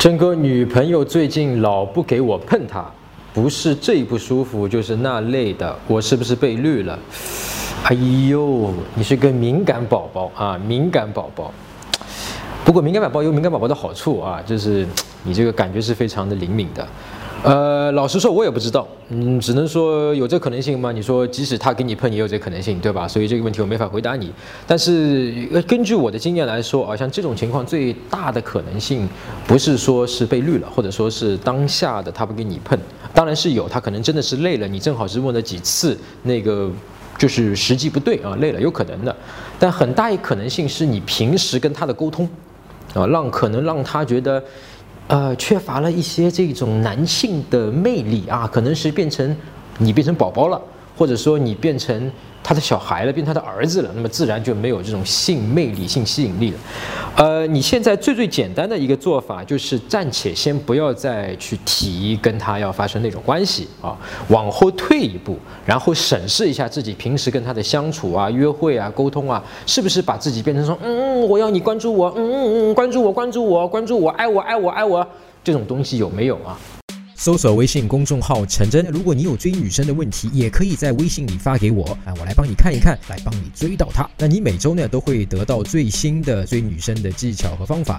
真哥，女朋友最近老不给我碰她，不是这不舒服，就是那累的，我是不是被绿了？哎呦，你是个敏感宝宝啊，敏感宝宝。不过敏感宝宝有敏感宝宝的好处啊，就是你这个感觉是非常的灵敏的。呃，老实说，我也不知道，嗯，只能说有这可能性吗？你说，即使他给你碰，也有这可能性，对吧？所以这个问题我没法回答你。但是根据我的经验来说啊，像这种情况最大的可能性，不是说是被绿了，或者说是当下的他不给你碰，当然是有，他可能真的是累了，你正好是问了几次，那个就是时机不对啊，累了有可能的。但很大一可能性是你平时跟他的沟通，啊，让可能让他觉得。呃，缺乏了一些这种男性的魅力啊，可能是变成你变成宝宝了，或者说你变成。他的小孩了，变他的儿子了，那么自然就没有这种性魅力、性吸引力了。呃，你现在最最简单的一个做法就是暂且先不要再去提跟他要发生那种关系啊，往后退一步，然后审视一下自己平时跟他的相处啊、约会啊、沟通啊，是不是把自己变成说，嗯嗯，我要你关注我，嗯嗯嗯，关注我，关注我，关注我，爱我，爱我，爱我，这种东西有没有啊？搜索微信公众号陈真，如果你有追女生的问题，也可以在微信里发给我啊，我来帮你看一看，来帮你追到她。那你每周呢都会得到最新的追女生的技巧和方法。